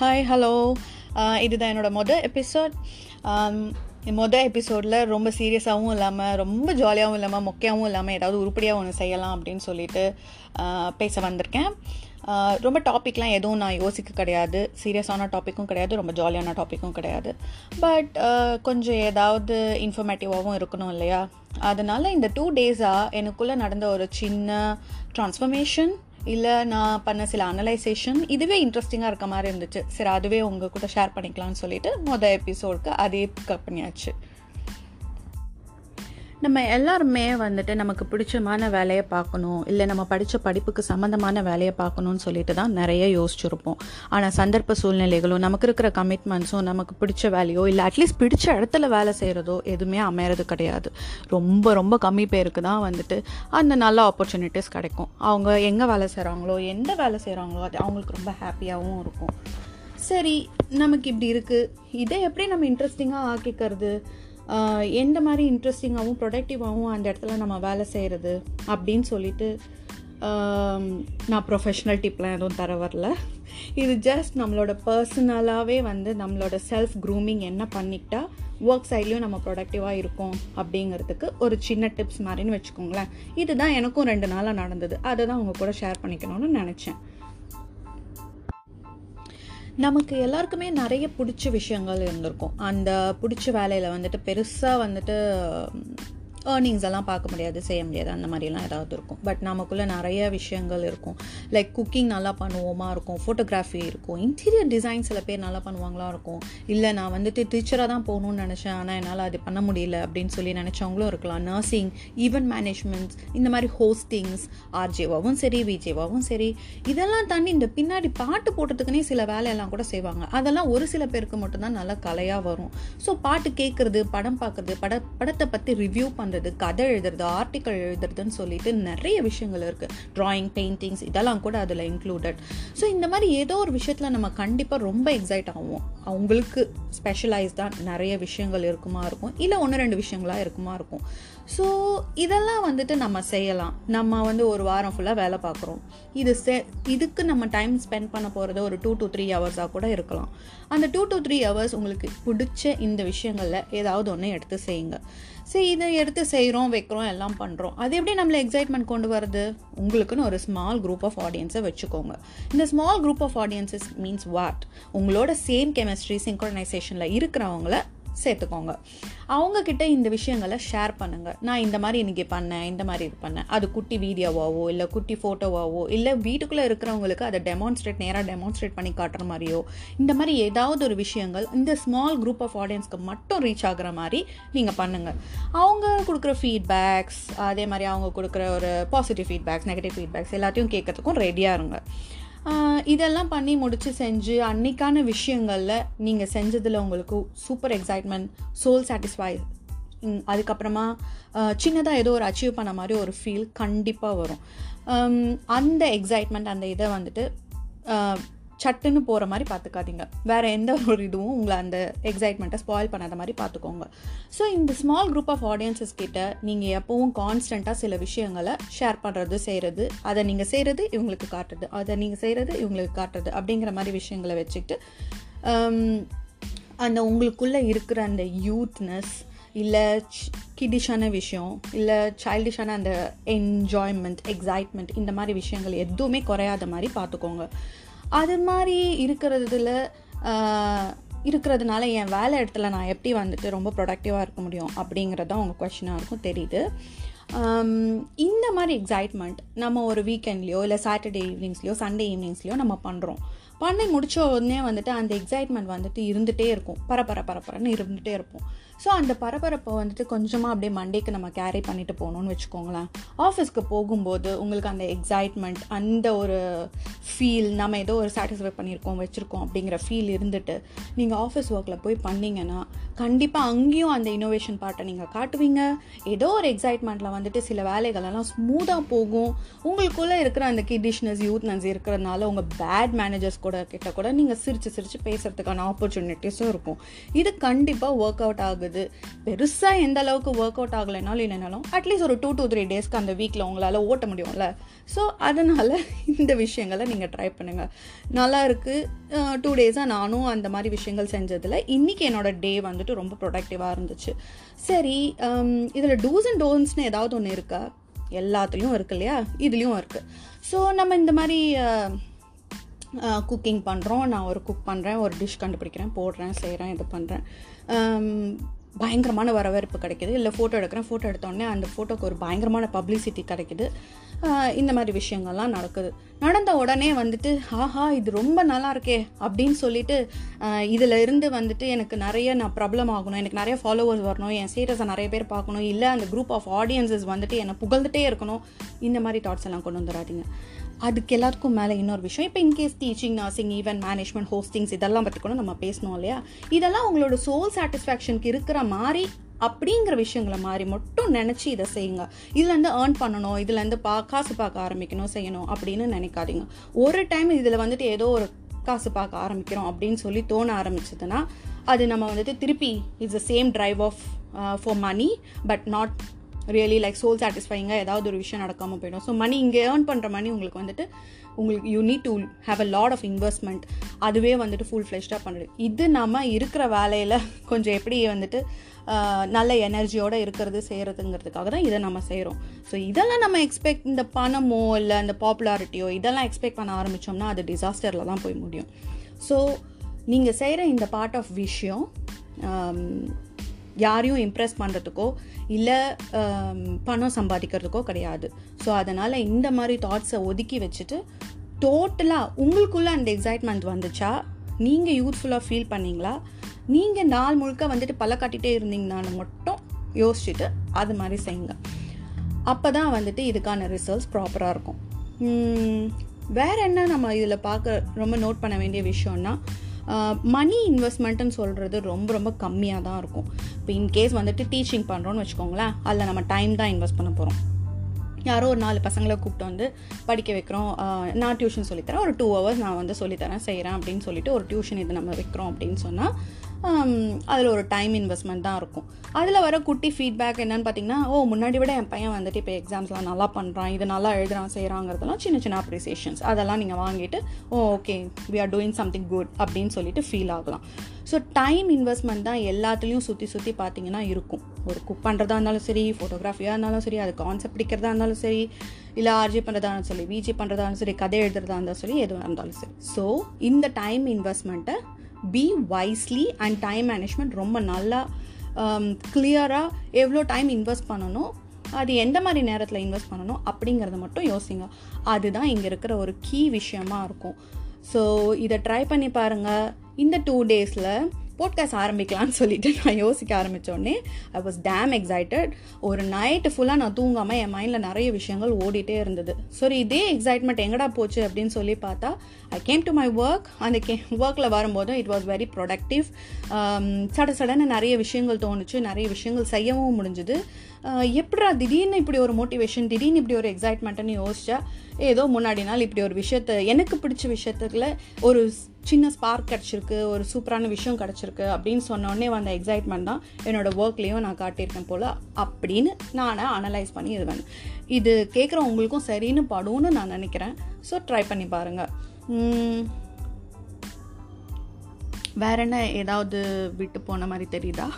Hi hello இதுதான் என்னோடய மொதல் எபிசோட் மொதல் எபிசோடில் ரொம்ப சீரியஸாகவும் இல்லாமல் ரொம்ப ஜாலியாகவும் இல்லாமல் மொக்கையாகவும் இல்லாமல் ஏதாவது உருப்படியாக ஒன்று செய்யலாம் அப்படின்னு சொல்லிட்டு பேச வந்திருக்கேன். ரொம்ப டாபிக்லாம் எதுவும் நான் யோசிக்க கிடையாது. சீரியஸான டாப்பிக்கும் கிடையாது ரொம்ப ஜாலியான டாப்பிக்கும் கிடையாது. பட் கொஞ்சம் ஏதாவது இன்ஃபர்மேட்டிவாகவும் இருக்கணும் இல்லையா? அதனால் இந்த டூ டேஸாக எனக்குள்ளே நடந்த ஒரு சின்ன ட்ரான்ஸ்ஃபர்மேஷன் இல்லை நான் பண்ண சில அனலைசேஷன் இதுவே இன்ட்ரெஸ்டிங்காக இருக்க மாதிரி இருந்துச்சு. சரி அதுவே உங்கள் கூட ஷேர் பண்ணிக்கலாம்னு சொல்லிட்டு மொதல் எபிசோடுக்கு அதே பிக்கப் பண்ணியாச்சு நம்ம எல்லாருமே வந்துட்டு நமக்கு பிடிச்சமான வேலையை பார்க்கணும் இல்லை நம்ம படித்த படிப்புக்கு சம்மந்தமான வேலையை பார்க்கணும்னு சொல்லிட்டு தான் நிறைய யோசிச்சிருப்போம். ஆனால் சந்தர்ப்ப சூழ்நிலைகளும் நமக்கு இருக்கிற கமிட்மெண்ட்ஸும் நமக்கு பிடிச்ச வேலையோ இல்லை அட்லீஸ்ட் பிடிச்ச இடத்துல வேலை செய்கிறதோ எதுவுமே அமையறது கிடையாது. ரொம்ப ரொம்ப கம்மி பேருக்கு தான் வந்துட்டு அந்த நல்ல ஆப்பர்ச்சுனிட்டிஸ் கிடைக்கும். அவங்க எங்கே வேலை செய்கிறாங்களோ எந்த வேலை செய்கிறாங்களோ அது அவங்களுக்கு ரொம்ப ஹாப்பியாகவும் இருக்கும். சரி நமக்கு இப்படி இருக்குது இதை எப்படி நம்ம இன்ட்ரெஸ்டிங்காக ஆக்கிக்கிறது? எந்த மாதிரி இன்ட்ரெஸ்டிங்காகவும் ப்ரொடக்டிவாகவும் அந்த இடத்துல நம்ம வேலை செய்கிறது அப்படின்னு சொல்லிட்டு நான் ப்ரொஃபஷ்னல் டிப்லாம் எதுவும் தர வரல. இது ஜஸ்ட் நம்மளோட பர்சனலாகவே வந்து நம்மளோட செல்ஃப் க்ரூமிங் என்ன பண்ணிக்கிட்டா ஒர்க் சைட்லேயும் நம்ம ப்ரொடக்டிவாக இருக்கோம் அப்படிங்கிறதுக்கு ஒரு சின்ன டிப்ஸ் மாதிரின்னு வச்சுக்கோங்களேன். இதுதான் எனக்கும் ரெண்டு நாளாக நடந்தது. அதை தான் உங்கள் கூட ஷேர் பண்ணிக்கணும்னு நினச்சேன். நமக்கு எல்லாருக்குமே நிறைய பிடிச்ச விஷயங்கள் இருந்திருக்கும். அந்த பிடிச்ச வேலையில் வந்துட்டு பெருசாக வந்துட்டு ஏர்னிங்ஸ் எல்லாம் பார்க்க முடியாது செய்ய முடியாது அந்த மாதிரிலாம் ஏதாவது இருக்கும். பட் நமக்குள்ளே நிறைய விஷயங்கள் இருக்கும். லைக் குக்கிங் நல்லா பண்ணுவோமா இருக்கும் ஃபோட்டோகிராஃபி இருக்கும். இன்டீரியர் டிசைன் சில பேர் நல்லா பண்ணுவாங்களா இருக்கும். இல்லை நான் வந்துட்டு டீச்சராக தான் போகணும்னு நினச்சேன் ஆனால் என்னால் அது பண்ண முடியல அப்படின்னு சொல்லி நினச்சவங்களும் இருக்கலாம். நர்சிங் ஈவெண்ட் மேனேஜ்மெண்ட்ஸ் இந்த மாதிரி ஹோஸ்டிங்ஸ் ஆர்ஜேவாவும் சரி விஜேவாவும் சரி இதெல்லாம் தாண்டி இந்த பின்னாடி பாட்டு போடுறதுக்குனே சில வேலையெல்லாம் கூட செய்வாங்க. அதெல்லாம் ஒரு சில பேருக்கு மட்டும்தான் நல்லா கலையாக வரும். ஸோ பாட்டு கேட்குறது படம் பார்க்குறது பட படத்தை பற்றி ரிவ்யூ பண்ணுறது கதை எழுதுறது ஆர்டிக்கல் எழுதுறதுன்னு சொல்லிட்டு நிறைய விஷயங்கள் இருக்குது ட்ராயிங் பெயிண்டிங்ஸ் இதெல்லாம் கூட அதில் இன்க்ளூடட் ஸோ இந்த மாதிரி ஏதோ ஒரு விஷயத்தில் நம்ம கண்டிப்பாக ரொம்ப எக்ஸைட் ஆகும் அவங்களுக்கு ஸ்பெஷலைஸ்டாக நிறைய விஷயங்கள் இருக்குமா இருக்கும். இல்லை ஒன்று ரெண்டு விஷயங்களாக இருக்குமா இருக்கும். ஸோ இதெல்லாம் வந்துட்டு நம்ம செய்யலாம். நம்ம வந்து ஒரு வாரம் ஃபுல்லாக வேலை பார்க்குறோம். இது செ இதுக்கு நம்ம டைம் ஸ்பெண்ட் பண்ண போகிறது ஒரு டூ டு த்ரீ ஹவர்ஸாக கூட இருக்கலாம். அந்த டூ டு த்ரீ ஹவர்ஸ் உங்களுக்கு பிடிச்ச இந்த விஷயங்களில் ஏதாவது ஒன்று எடுத்து செய்யுங்க. சரி இதை எடுத்து செய்கிறோம் வைக்கிறோம் எல்லாம் பண்ணுறோம் அது எப்படி நம்மளை எக்ஸைட்மெண்ட் கொண்டு வருது உங்களுக்குன்னு ஒரு ஸ்மால் குரூப் ஆஃப் ஆடியன்ஸை வச்சுக்கோங்க. இந்த small group of audiences means what உங்களோட சேம் கெமிஸ்ட்ரி சிங்க்ரனைசேஷனில் இருக்கிறவங்கள சேர்த்துக்கோங்க. அவங்கக்கிட்ட இந்த விஷயங்களை ஷேர் பண்ணுங்கள் நான் இந்த மாதிரி இன்றைக்கி பண்ணேன் இந்த மாதிரி இது பண்ணேன். அது குட்டி வீடியோவாவோ இல்லை குட்டி ஃபோட்டோவாவோ இல்லை வீட்டுக்குள்ளே இருக்கிறவங்களுக்கு அதை டெமான்ஸ்ட்ரேட் நேராக டெமான்ஸ்ட்ரேட் பண்ணி காட்டுற மாதிரியோ இந்த மாதிரி ஏதாவது ஒரு விஷயங்கள் இந்த ஸ்மால் குரூப் ஆஃப் ஆடியன்ஸ்க்கு மட்டும் ரீச் ஆகுற மாதிரி நீங்கள் பண்ணுங்கள் அவங்க கொடுக்குற ஃபீட்பேக்ஸ் அதே மாதிரி அவங்க கொடுக்குற ஒரு பாசிட்டிவ் ஃபீட்பேக்ஸ் நெகட்டிவ் ஃபீட்பேக்ஸ் எல்லாத்தையும் கேட்கறதுக்கும் ரெடியாக இருங்க. இதெல்லாம் பண்ணி முடித்து செஞ்சு அன்னைக்கான விஷயங்களில் நீங்கள் செஞ்சதில் உங்களுக்கு சூப்பர் எக்ஸைட்மெண்ட் சோல் சாட்டிஸ்ஃபை அதுக்கப்புறமா சின்னதாக ஏதோ ஒரு அச்சீவ் பண்ண மாதிரி ஒரு ஃபீல் கண்டிப்பாக வரும். அந்த எக்ஸைட்மெண்ட் அந்த இதை வந்துட்டு சட்டுன்னு போகிற மாதிரி பார்த்துக்காதீங்க வேறு எந்த ஒரு இதுவும் உங்களை அந்த எக்ஸைட்மெண்ட்டை ஸ்பாயில் பண்ணாத மாதிரி பார்த்துக்கோங்க ஸோ இந்த ஸ்மால் குரூப் ஆஃப் ஆடியன்ஸஸ் கிட்ட நீங்கள் எப்போவும் கான்ஸ்டண்ட்டாக சில விஷயங்களை ஷேர் பண்ணுறது செய்கிறது அதை நீங்கள் செய்கிறது இவங்களுக்கு காட்டுறது அதை நீங்கள் செய்கிறது இவங்களுக்கு காட்டுறது அப்படிங்கிற மாதிரி விஷயங்களை வச்சுக்கிட்டு அந்த உங்களுக்குள்ளே இருக்கிற அந்த யூத்னஸ் இல்லை கிடிஷான விஷயம் இல்லை சைல்டிஷான அந்த என்ஜாய்மெண்ட் எக்ஸைட்மெண்ட் இந்த மாதிரி விஷயங்கள் எதுவுமே குறையாத மாதிரி பார்த்துக்கோங்க அது மாதிரி இருக்கிறதுல இருக்கிறதுனால என் வேலை இடத்துல நான் எப்படி வந்துட்டு ரொம்ப ப்ரொடக்டிவாக இருக்க முடியும் அப்படிங்கிறது தான் உங்கள் கொஷினாக இருக்கும் தெரியுது. இந்த மாதிரி எக்ஸைட்மெண்ட் நம்ம ஒரு வீக்கெண்ட்லேயோ இல்லை சாட்டர்டே ஈவினிங்ஸ்லையோ சண்டே ஈவினிங்ஸ்லையோ நம்ம பண்ணுறோம் பண்ணி முடித்த உடனே வந்துட்டு அந்த எக்ஸைட்மெண்ட் வந்துட்டு இருந்துகிட்டே இருக்கும். பரபர பரபரன்னு இருந்துகிட்டே இருப்போம். ஸோ அந்த பரபரப்பை வந்துட்டு கொஞ்சமாக அப்படியே மண்டேக்கு நம்ம கேரி பண்ணிட்டு போகணும்னு வச்சுக்கோங்களேன். ஆஃபீஸ்க்கு போகும்போது உங்களுக்கு அந்த எக்ஸைட்மெண்ட் அந்த ஒரு ஃபீல் நம்ம ஏதோ ஒரு சாட்டிஸ்ஃபை பண்ணியிருக்கோம் வச்சுருக்கோம் அப்படிங்கிற ஃபீல் இருந்துட்டு நீங்கள் ஆஃபீஸ் ஒர்க்கில் போய் பண்ணிங்கன்னா கண்டிப்பாக அங்கேயும் அந்த இனோவேஷன் பார்ட்டை நீங்கள் காட்டுவீங்க. ஏதோ ஒரு எக்ஸைட்மெண்ட்டில் வந்துட்டு சில வேலைகளெல்லாம் ஸ்மூத்தாக போகும். உங்களுக்குள்ளே இருக்கிற அந்த கிடிஷ்னஸ் யூத்னஸ் இருக்கிறதுனால உங்கள் பேட் மேனேஜர்ஸ் கூட கிட்ட கூட நீங்கள் சிரித்து சிரித்து பேசுகிறதுக்கான ஆப்பர்ச்சுனிட்டிஸும் இருக்கும். இது கண்டிப்பாக ஒர்க் அவுட் ஆகுது. ஆகுது பெருசாக எந்த அளவுக்கு ஒர்க் அவுட் ஆகலைனாலும் இல்லைனாலும் அட்லீஸ்ட் ஒரு டூ டூ த்ரீ டேஸ்க்கு அந்த வீக்கில் உங்களால் ஓட்ட முடியும்ல. ஸோ அதனால் இந்த விஷயங்களை நீங்கள் ட்ரை பண்ணுங்கள் நல்லா இருக்குது டூ டேஸாக நானும் அந்த மாதிரி விஷயங்கள் செஞ்சதில் இன்றைக்கி என்னோடய டே வந்துட்டு ரொம்ப ப்ரொடக்டிவாக இருந்துச்சு. சரி இதில் டூஸ் அண்ட் டோன்ஸ்னு ஏதாவது ஒன்று இருக்கா? எல்லாத்துலேயும் இருக்கு இல்லையா? இதுலேயும் இருக்குது ஸோ நம்ம இந்த மாதிரி குக்கிங் பண்ணுறோம் நான் ஒரு குக் பண்ணுறேன் ஒரு டிஷ் கண்டுபிடிக்கிறேன் போடுறேன் செய்கிறேன் இது பண்ணுறேன் பயங்கரமான வரவேற்பு கிடைக்கிது. இல்லை ஃபோட்டோ எடுக்கிறேன். ஃபோட்டோ எடுத்தோடனே அந்த ஃபோட்டோக்கு ஒரு பயங்கரமான பப்ளிசிட்டி கிடைக்கிது. இந்த மாதிரி விஷயங்கள்லாம் நடக்குது. நடந்த உடனே வந்துட்டு ஆஹா இது ரொம்ப நல்லா இருக்கே அப்படின்னு சொல்லிட்டு இதில் இருந்து வந்துட்டு எனக்கு நிறைய நான் ப்ராப்ளம் ஆகணும். எனக்கு நிறைய ஃபாலோவர்ஸ் வரணும். என் ஸ்டேட்டஸை நிறைய பேர் பார்க்கணும். இல்லை அந்த குரூப் ஆஃப் ஆடியன்ஸஸ் வந்துட்டு என்னை புகழ்ந்துட்டே இருக்கணும். இந்த மாதிரி தாட்ஸ் எல்லாம் கொண்டு வந்துடாதீங்க. அதுக்கு எல்லாருக்கும் மேலே இன்னொரு விஷயம். இப்போ in case teaching nursing event management hostings இதெல்லாம் பற்றி கூட நம்ம பேசணும் இல்லையா? இதெல்லாம் உங்களோட சோல் சாட்டிஸ்ஃபேக்ஷனுக்கு இருக்கிற மாதிரி அப்படிங்கிற விஷயங்களை மாதிரி மட்டும் நினச்சி இதை செய்யுங்க. இதுலேருந்து ஏர்ன் பண்ணணும் இதுலேருந்து பா காசு பார்க்க ஆரம்பிக்கணும் செய்யணும் அப்படின்னு நினைக்காதீங்க. ஒரு டைம் இதில் வந்துட்டு ஏதோ ஒரு காசு பார்க்க ஆரம்பிக்கிறோம் அப்படின்னு சொல்லி தோண ஆரம்பிச்சதுன்னா அது நம்ம வந்துட்டு திருப்பி it's the same drive of for money but not really like soul சாட்டிஸ்ஃபைங்காக ஏதாவது ஒரு விஷயம் நடக்காமல் போயிடும். ஸோ மணி இங்கே ஏர்ன் பண்ணுற மணி உங்களுக்கு வந்துட்டு உங்களுக்கு you need to have a lot of investment அதுவே வந்துட்டு ஃபுல் ஃப்ளெஷ்டாக பண்ணுறது இது நம்ம இருக்கிற வேலையில் கொஞ்சம் எப்படி வந்துட்டு நல்ல எனர்ஜியோடு இருக்கிறது செய்கிறதுங்கிறதுக்காக தான் இதை நம்ம செய்கிறோம் ஸோ இதெல்லாம் நம்ம எக்ஸ்பெக்ட் இந்த பணமோ இல்லை இந்த பாப்புலாரிட்டியோ இதெல்லாம் எக்ஸ்பெக்ட் பண்ண ஆரம்பித்தோம்னா அது டிசாஸ்டரில் தான் போய் முடியும். ஸோ நீங்கள் செய்கிற இந்த பார்ட் ஆஃப் விஷயம் யாரையும் இம்ப்ரெஸ் பண்ணுறதுக்கோ இல்லை பணம் சம்பாதிக்கிறதுக்கோ கிடையாது. ஸோ அதனால் இந்த மாதிரி தாட்ஸை ஒதுக்கி வச்சுட்டு டோட்டலாக உங்களுக்குள்ளே அந்த எக்ஸைட்மெண்ட் வந்துச்சா? நீங்கள் யூத்ஃபுல்லாக ஃபீல் பண்ணீங்களா? நீங்கள் நாள் முழுக்க வந்துட்டு பல காட்டிகிட்டே இருந்தீங்கனாலும் மட்டும் யோசிச்சுட்டு அது மாதிரி செய்யுங்க. அப்போ தான் வந்துட்டு இதுக்கான ரிசல்ட்ஸ் ப்ராப்பராக இருக்கும். வேறு என்ன நம்ம இதில் பார்க்க ரொம்ப நோட் பண்ண வேண்டிய விஷயம்னா மணி இன்வெஸ்ட்மெண்ட்டுன்னு சொல்கிறது ரொம்ப ரொம்ப கம்மியாக தான் இருக்கும். இப்போ இன்கேஸ் வந்துட்டு டீச்சிங் பண்ணுறோன்னு வச்சுக்கோங்களேன் அதில் நம்ம டைம் தான் இன்வெஸ்ட் பண்ண போகிறோம் யாரோ ஒரு நாலு பசங்களை கூப்பிட்டு வந்து படிக்க வைக்கிறோம். நான் டியூஷன் சொல்லித்தரேன். ஒரு டூ ஹவர்ஸ் நான் வந்து சொல்லித்தரேன் செய்கிறேன் அப்படின்னு சொல்லிட்டு ஒரு டியூஷன் இது நம்ம வைக்கிறோம் அப்படின்னு சொன்னால் அதில் ஒரு டைம் இன்வெஸ்ட்மெண்ட் தான் இருக்கும். அதில் வர குட்டி ஃபீட்பேக் என்னன்னு பார்த்தீங்கன்னா ஓ முன்னாடி விட என் பையன் வந்துட்டு இப்போ எக்ஸாம்ஸ்லாம் நல்லா பண்ணுறான் இது நல்லா எழுதுறான் செய்கிறாங்கிறதெல்லாம் சின்ன சின்ன அப்ரிசியேஷன்ஸ் அதெல்லாம் நீங்கள் வாங்கிட்டு ஓ okay we are doing something good அப்படின்னு சொல்லிட்டு ஃபீல் ஆகலாம். ஸோ டைம் இன்வெஸ்ட்மெண்ட் தான் எல்லாத்துலேயும் சுற்றி சுற்றி பார்த்தீங்கன்னா இருக்கும். ஒரு குக் பண்ணுறதா இருந்தாலும் சரி ஃபோட்டோகிராஃபியாக இருந்தாலும் சரி அது கான்செப்ட் பிடிக்கிறதா இருந்தாலும் சரி இல்லை ஆர்ஜி பண்ணுறதா இருந்தாலும் சரி விஜி பண்ணுறதா இருந்தாலும் சரி கதை எழுதுறதா இருந்தாலும் சரி எதுவாக இருந்தாலும் சரி. ஸோ இந்த time இன்வெஸ்ட்மெண்ட்டை be wisely and time management ரொம்ப நல்லா um, கிளியராக எவ்வளோ டைம் இன்வெஸ்ட் பண்ணணும் அது எந்த மாதிரி நேரத்தில் இன்வெஸ்ட் பண்ணணும் அப்படிங்கிறத மட்டும் யோசிங்க. அதுதான் இங்கே இருக்கிற ஒரு கீ விஷயமா இருக்கும். ஸோ இதை ட்ரை பண்ணி பாருங்கள் இந்த டூ டேஸில் போட்காஸ்ட் ஆரம்பிக்கலான்னு சொல்லிட்டு நான் யோசிக்க ஆரம்பித்தோடனே ஐ வாஸ் டேம் எக்ஸைட்டட் ஒரு நைட்டு ஃபுல்லாக நான் தூங்காமல் என் மைண்டில் நிறைய விஷயங்கள் ஓடிட்டே இருந்தது. சரி இதே எக்ஸைட்மெண்ட் எங்கடா போச்சு அப்படின்னு சொல்லி பார்த்தா I came to my work அந்த கே ஒர்க்கில் வரும்போதும் இட் வாஸ் வெரி ப்ரொடக்டிவ் சட சடன்னு நிறைய விஷயங்கள் தோணுச்சு. நிறைய விஷயங்கள் செய்யவும் முடிஞ்சுது. எப்படா திடீர்னு இப்படி ஒரு மோட்டிவேஷன் திடீர்னு இப்படி ஒரு எக்ஸைட்மெண்ட்டுன்னு யோசிச்சா ஏதோ முன்னாடி நாள் இப்படி ஒரு விஷயத்த எனக்கு பிடிச்ச விஷயத்துக்குள்ள ஒரு சின்ன ஸ்பார்க் கிடச்சிருக்கு ஒரு சூப்பரான விஷயம் கிடச்சிருக்கு அப்படின்னு சொன்னோடனே வந்த எக்ஸைட்மெண்ட் தான் என்னோடய ஒர்க்லேயும் நான் காட்டியிருக்கேன் போல் அப்படின்னு நான் அனலைஸ் பண்ணி இது இது கேட்குற உங்களுக்கும் சரின்னு படும்னு நான் நினைக்கிறேன். ஸோ ட்ரை பண்ணி பாருங்கள் வேற என்ன ஏதாவது விட்டு போன மாதிரி தெரியுதா?